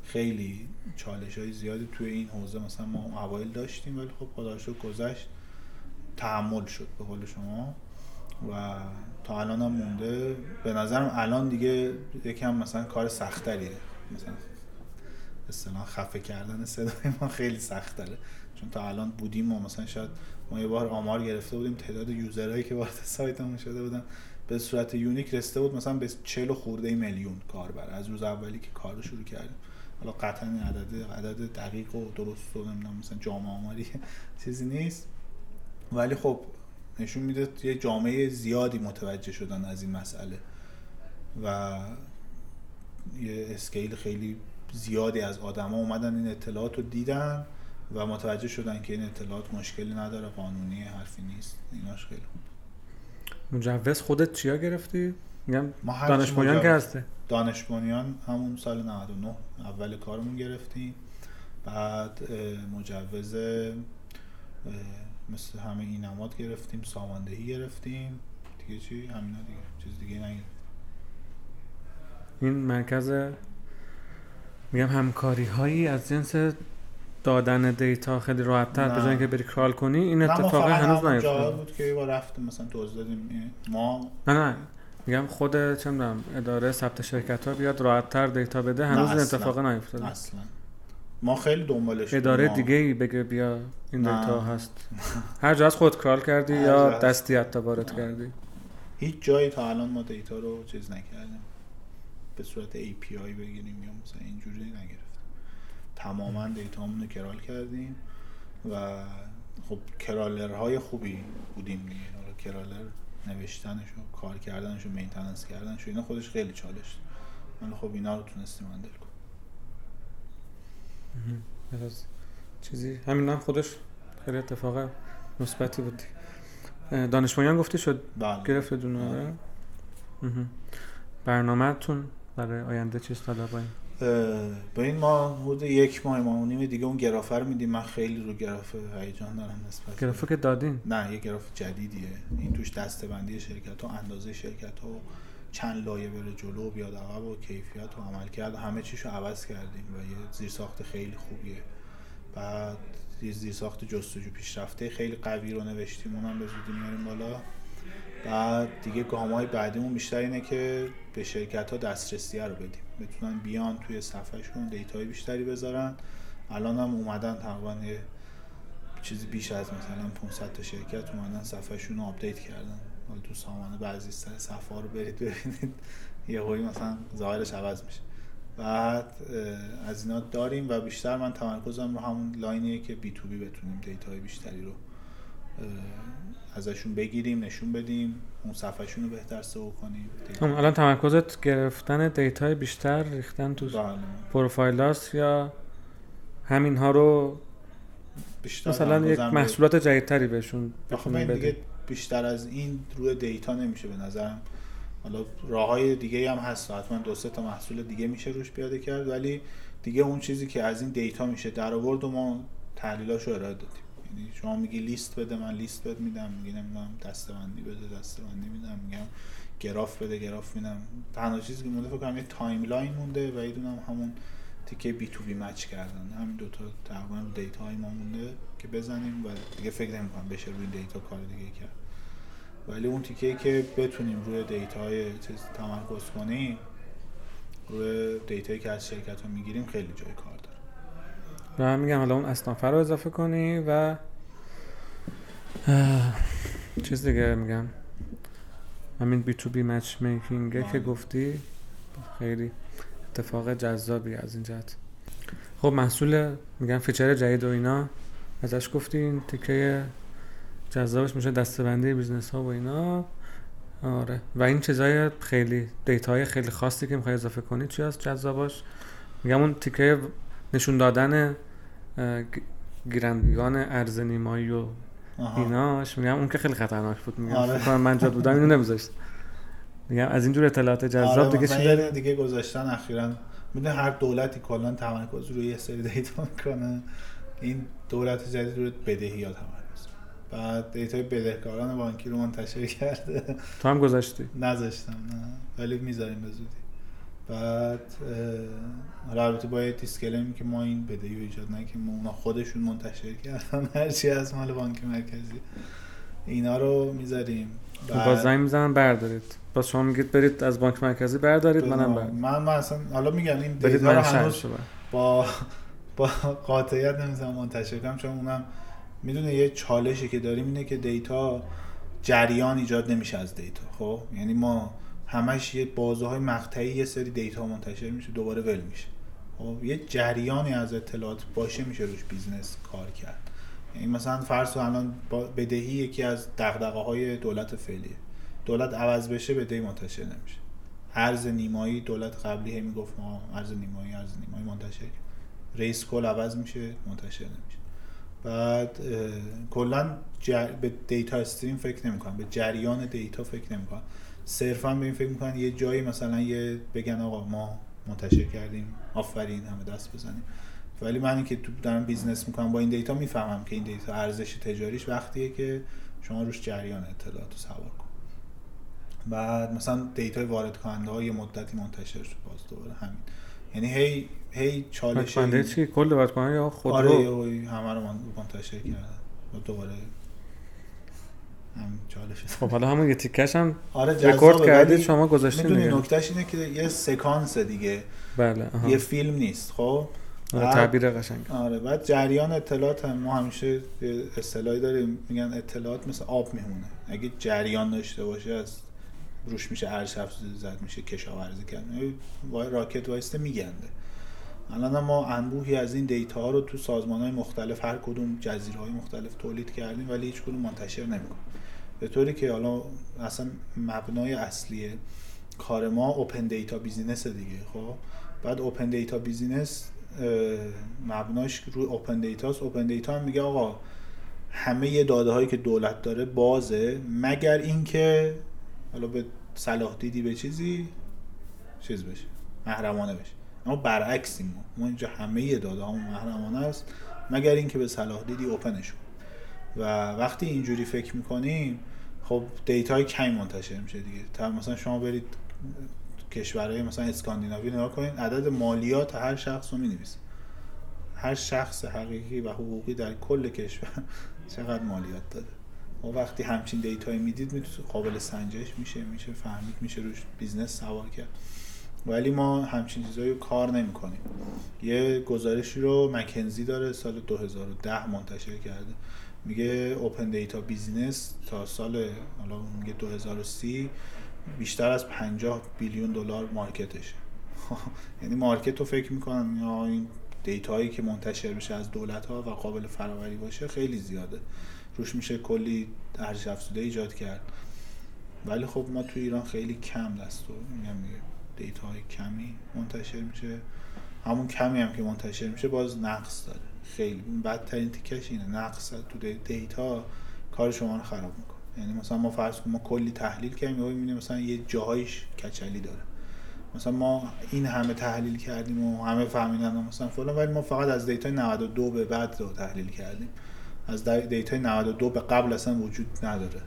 خیلی چالش های زیادی توی این حوزه مثلا ما اوایل داشتیم ولی خب خدا گذشت. تحمل شد به قول شما. و تا الان هم مونده. به نظرم الان دیگه یکم مثلا کار سختریه مثلا اصلا خفه کردن صدای ما خیلی سخت داره. چون تا الان بودیم ما مثلا شاید ما یه بار آمار گرفته بودیم تعداد یوزرهایی که وارد سایتمون شده بودن به صورت یونیک رسیده بود مثلا به 40 خورده میلیون کاربر. از روز اولی که کار رو شروع کردیم. حالا قطعا عدد عدد دقیق و درست و نمی‌دونم مثلا جامعه آماری چیزی نیست. ولی خب نشون میده یه جامعه زیادی متوجه شدن از این مسئله. و یه اسکیل خیلی زیادی از آدما اومدن این اطلاعات رو دیدن و متوجه شدن که این اطلاعات مشکلی نداره قانونی حرفی نیست. ایناش خیلی خوب. مجوز خودت چیا گرفتی؟ میگم دانش بنیان که هسته دانش بنیان همون سال 99 اول کارمون گرفتیم. بعد مجوز مثل همه این نماد گرفتیم ساماندهی گرفتیم. دیگه چی؟ همینا دیگه. چیز دیگه نگیریم این مرکز میگم همکاری هایی از جنس دادن دیتا خیلی راحت تر بزنی که بری کرال کنی این اتفاق هنوز نیفتاد بود که یه بار رفتیم مثلا توضیح دادیم. ما نه نه. میگم خود چه می‌دونم اداره ثبت شرکت ها بیاد راحت تر دیتا بده هنوز این اتفاق نیفتاده. اصلا. ما خیلی دنبالش اداره دیگه ای بگه بیا این دیتا هست. هر جا از خود کرال کردی یا دستی حتی وارد کردی؟ هیچ جایی تا الان ما data رو چیز نکردیم. به صورت API بگیریم یا مثلا اینجوری نگرفتیم تماما data مون رو crawl کردیم و خب crawler های خوبی بودیم دیگه. حالا crawler نوشتنش و کار کردنش و maintenance کردنش و اینا خودش خیلی چالش ولی خب اینا رو تونستیم handle کنیم. چیزی؟ همین هم خودش خیلی اتفاق مثبتی بود. دانشمندان گفتی شد؟ بله. گرفت دونه برنامه تون برای آینده چیز باید به این ما حدود یک ماه ماه نیم دیگه اون گرافه رو میدیم. من خیلی رو گرافه هیجان دارم نسبت گرافه که دادین؟ نه یه گراف جدیدیه. این توش دستبندی شرکت ها اندازه شرکت ها چند لایه بره جلو بیاد عقب و کیفیت و عمل کرد. همه چیشو عوض کردیم و یه زیرساخت خیلی خوبیه. بعد یه زیرساخت جستجو پیشرفته خیلی قوی رو نوشتیم. اونم به زودی میاریم بالا. بعد دیگه گامای بعدیمون بیشتر اینه که به شرکت ها دسترسی رو بدیم. بتونن بیان توی صفحهشون data ی بیشتری بذارن. الان هم اومدن تقریبا یه چیزی بیش از مثلا 500 تا شرکت اومدن صفحهشون رو update کردن. حالا تو سامانه بعضی سر صفحه رو برید ببینید. یه هایی مثلا ظاهرش عوض میشه. بعد از اینا داریم و بیشتر من تمرکزم رو همون line یه که B2B بتونیم data ی بیشتری رو ازشون بگیریم نشون بدیم اون صفحهشون رو بهتر SEO کنیم. خب، الان تمرکزت گرفتن data ی بیشتر ریختن تو بله. پروفایلاس یا همین ها رو بیشتر مثلا یک محصولات جدیدتری بهشون بخونیم دیگه بیشتر از این روی data نمیشه به نظرم. حالا راه های دیگه هم هست. حتما دو سه تا محصول دیگه میشه روش پیاده کرد ولی دیگه اون چیزی که از این data میشه در آورد و ما تحلیلاشو ارائه دادیم. یعنی شما میگی لیست بده من لیست بده میدم. میگی نمی‌دونم دسته‌بندی بده دسته‌بندی میدم. میگم گراف بده گراف میدم. تنها چیزی که مونده فکر کنم یه timeline مونده و یه همون تیکه B2B match کردن. همین دوتا تقریبا data های ما مونده که بزنیم و دیگه فکر نمی‌کنم بشه روی data کار دیگه کرد. ولی اون تیکه که بتونیم روی data های تمرکز کنیم روی data یی که از شرکت ها می‌گیریم خیلی جای کار داره و میگم حالا اون اضافه رو اضافه کنی و چیز دیگه میگم. همین B2B matchmaking ه که. گفتی خیلی اتفاق جذابی از این جهت. خب محصول میگم feature جدید و اینا ازش گفتی این تیکه جذابش میشه دستبندی business ها و اینا. آره. و این چیزای خیلی data های خیلی خاصی که می‌خوای اضافه کنی چی هست جذاباش؟ میگم اون تیکه نشون دادن اه، گ- گیرندگان ارز نیمایی و. ایناش. میگم اون که خیلی خطرناک بود. میگم آره. من جا بودم اینو نمیذاشت میگم از اینجور اطلاعات جذاب آره، دیگه چی دیگه گذاشتن اخیرا. می‌دونی هر دولتی کلا تمرکز روی یه سری data می‌کنه. این دولت جدید روی بدهی ها تمرکز. بعد data ی بدهکاران بانکی رو منتشر کرده. تو هم گذاشتی؟ نذاشتم نه. ولی می‌ذاریم به زودی. بعد حالا البته با یه disclaimer ی که ما این بدهی رو ایجاد نکنیم اونا خودشون منتشر کردن هرچی از مال بانک مرکزی. اینا رو می‌ذاریم. با زنگ می‌زنن بردارید. باز شما میگید برید از بانک مرکزی بردارید منم بر من من اصلا حالا میگم این data رو هنوز. با با قاطعیت نمی‌تونم منتشر کنم چون اونم می‌دونه یه چالشی که داریم اینه که data جریان ایجاد نمیشه از data. خب یعنی ما همش یه بازه های مقطعی یه سری data منتشر میشه دوباره ول میشه. خب یه جریانی از اطلاعات باشه میشه روش business کار کرد. یعنی مثلا فرض الان بدهی یکی از دغدغه های دولت فعلیه. دولت عوض بشه بدهی منتشر نمیشه. ارز نیمایی دولت قبلی هی می‌گفت ما ارز نیمایی ارز نیمایی منتشر. رئیس کل عوض میشه منتشر نمیشه. بعد کلا جر... به data stream فکر نمی‌کنم. به جریان data فکر نمی‌کنم. صرفا به این فکر می‌کنن یه جایی مثلا یه بگن آقا ما منتشر کردیم آفرین همه دست بزنیم. ولی من اینکه تو دارم business می‌کنم با این data می‌فهمم که این data ارزش تجاریش وقتیه که شما روش جریان اطلاعات رو سوار کن. بعد مثلا دیتا وارد کننده ها یه مدتی منتشر شد باز دوباره همین. یعنی هی هی چالش چی؟ کل وارد کننده یا خودرو؟ آره همه رو من- منتشر کردن دوباره چالش خب حالا همون یه تیکش هم آره رکورد کردید شما گذاشتین می‌دونی نکتهش اینه که یه سکانس دیگه. بله آها. یه فیلم نیست خب؟ آره، تعبیر قشنگ آره بعد جریان اطلاعات هم ما همیشه اصطلاحی داریم میگن اطلاعات مثل آب میمونه. اگه جریان داشته باشه از روش میشه ارزش افزوده زد میشه کشاورزی کرد. یه جا راکد وایسته میگنده. الان ما انبوهی از این data ها رو تو سازمان های مختلف هر کدوم جزیره های مختلف تولید کردیم ولی هیچ کدوم منتشر نمی‌کنیم به طوری که حالا اصلا مبنای اصلی کار ما open data business دیگه خب؟ بعد open data business مبناش روی open data ست open data هم میگه آقا همه داده هایی که دولت داره بازه مگر اینکه حالا به صلاح دیدی به چیزی؟ چیز بشه محرمانه بشه. اما برعکسیم ما. ما اینجا همه داده همون محرمانه است. مگر اینکه به صلاح دیدی open ش و وقتی اینجوری فکر می‌کنیم خب data ی کمی منتشر میشه دیگه. تا مثلا شما برید کشورهای مثلا اسکاندیناوی نگاه کنید عدد مالیات هر شخص رو می‌نویسه. هر شخص حقیقی و حقوقی در کل کشور چقدر مالیات داده. و وقتی همچین data یی می‌دید می‌تونه قابل سنجش میشه میشه فهمید میشه روش business سوار کرد. ولی ما همچین چیزایی رو کار نمی‌کنیم. یه گزارشی رو مکنزی داره سال 2010 منتشر کرده. میگه open data business تا سال حالا میگه 2030 بیشتر از 50 بیلیون دلار market شه. یعنی market رو فکر می‌کنن یا این data یی که منتشر بشه از دولت ها و قابل فراوری باشه خیلی زیاده. روش میشه کلی ارزش افزوده ایجاد کرد. ولی خب ما تو ایران خیلی کم دست و میگم data های کمی منتشر میشه. همون کمی هم که منتشر میشه باز نقص داره. خیلی بدترین تیکش اینه. نقص تو دی- data کار شما رو خراب می‌کنه. یعنی مثلا ما فرض ما کلی تحلیل کردیم یا می‌بینیم مثلا یه جاهایش کچلی داره. مثلا ما این همه تحلیل کردیم و همه فهمیدن و مثلا فلان ولی ما فقط از data ی 92 به بعد رو تحلیل کردیم. از دی- data ی 92 به قبل اصلا وجود نداره.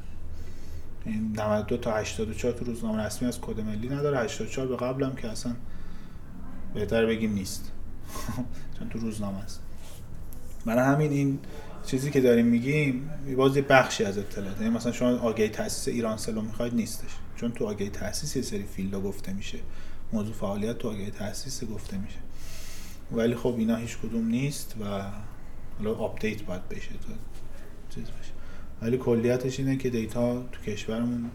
این 92 تا 84 تو روزنامه رسمی از کد ملی نداره. 84 به قبلم که اصلا بهتر بگیم نیست. چون تو روزنامه است. برای همین این چیزی که داریم میگیم باز یه بخشی از اطلاعات یعنی مثلا شما آگهی تاسیس ایرانسلو می‌خواید نیستش. چون تو آگهی تاسیس یه سری field ا گفته میشه. موضوع فعالیت تو آگهی تاسیس گفته میشه. ولی خب اینا هیچ کدوم نیست و حالا update باید بشه تو چیز بشه ولی کلیتش اینه که data تو کشورمون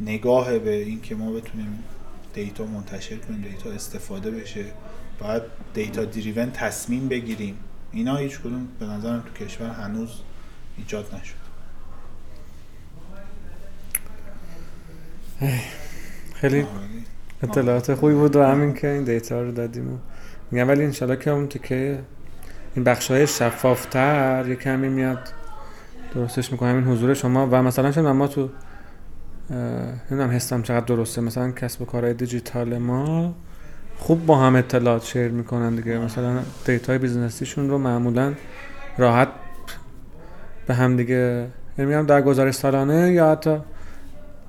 نگاه به این که ما بتونیم data منتشر کنیم data استفاده بشه. باید دیتا دریون تصمیم بگیریم. اینا هیچ کدوم به نظرم تو کشور هنوز ایجاد نشد خیلی. اطلاعات خوبی بود و همین که این دیتا رو دادیم. میگم ولی انشالله که اون که این بخش های شفافتر یه کمی میاد. درستش می‌کنم. این حضور شما. و مثلا چون ما تو نمی‌دونم حسم چقدر درسته. مثلا کسب و کارهای دیجیتال ما خوب با هم اطلاعات share می‌کنن دیگه. مثلا data ی business یشون رو معمولا راحت به هم دیگه نمیگم در گزارش سالانه یا حتی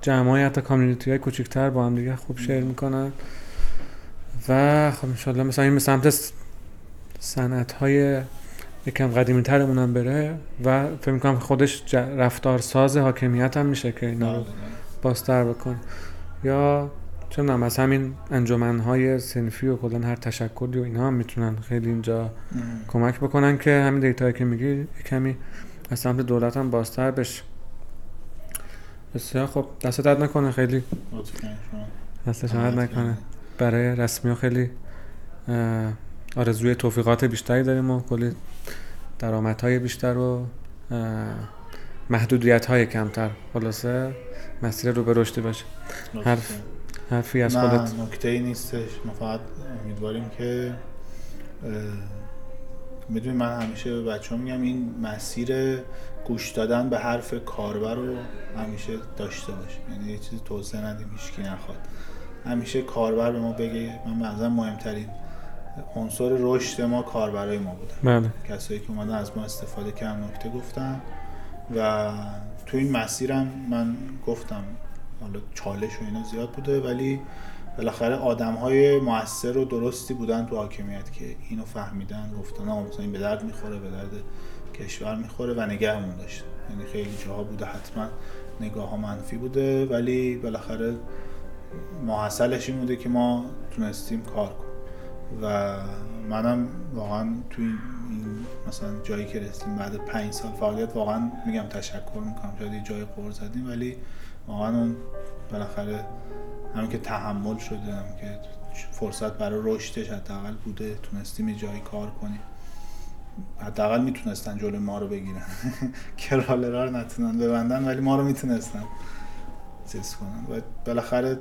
جمعای حتی community های کوچیکتر با هم دیگه خوب share می‌کنن. و خب انشالله مثلا این سمت صنعت های یکم قدیمی ترمون هم بره و فکر می‌کنم خودش رفتار ساز حاکمیت هم میشه که اینا رو بازتر بکن. یا چون هم از همین انجمنهای سنفی و کلان هر تشکلی و اینا هم می‌تونن خیلی اینجا ام. کمک بکنن که همین دیتایی که میگی کمی از سمت دولت هم بازتر بشه. بسیار خب دست درد نکنه خیلی؟ دست درد نکنه. برای رسمی ها خیلی آرزوی توفیقات بیشتری داریم و کلی درآمدهای بیشتر و محدودیت های کمتر. خلاصه مسیر رو به رشدی باشه حرف. حرفی از خودت. نکته ای نیستش. ما فقط امیدواریم که می‌دونی من همیشه به بچه میگم این مسیر گوش دادن به حرف کاربر رو همیشه داشته باشه یعنی یه چیزی توسعه ندیم هیچکی نخواد. همیشه کاربر به ما بگه من مثلا مهمترین عنصر رشد ما کاربرای ما بودن بله. کسایی که اومدن از ما استفاده کردن نکته گفتن. و تو این مسیرم من گفتم حالا چالش و اینا زیاد بوده ولی بالاخره آدم های موثر و درستی بودن تو حاکمیت که اینو فهمیدن گفتن آقا مثلا این به درد می‌خوره به درد کشور می‌خوره و نگهمون داشت. یعنی خیلی جاها بوده حتما نگاه ها منفی بوده ولی بالاخره محصلش این بوده که ما تونستیم کار کنیم. و منم واقعا توی این مثلا جایی که رسیدیم بعد پنج سال فعالیت واقعا میگم تشکر می‌کنم. شاید جای قور زدیم ولی واقعا اون بالاخره همین که تحمل شده هم که فرصت برای رشدش حداقل بوده تونستیم یه جایی کار کنیم. حداقل می‌تونستن جلوی ما رو بگیرن. کرالرا رو نتونن ببندن ولی ما رو می‌تونستن چیز کنن. و بالاخره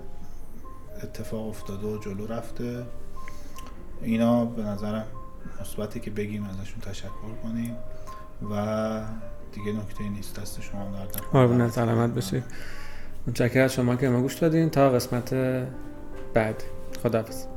اتفاق افتاده و جلو رفته. اینا به نظرم مثبتی که بگیم ازشون تشکر کنیم. و دیگه نکته نیست دست شما درد قربونت سلامت بشی متشکرم شما که ما گوش دادین. تا قسمت بعد. خداحافظ.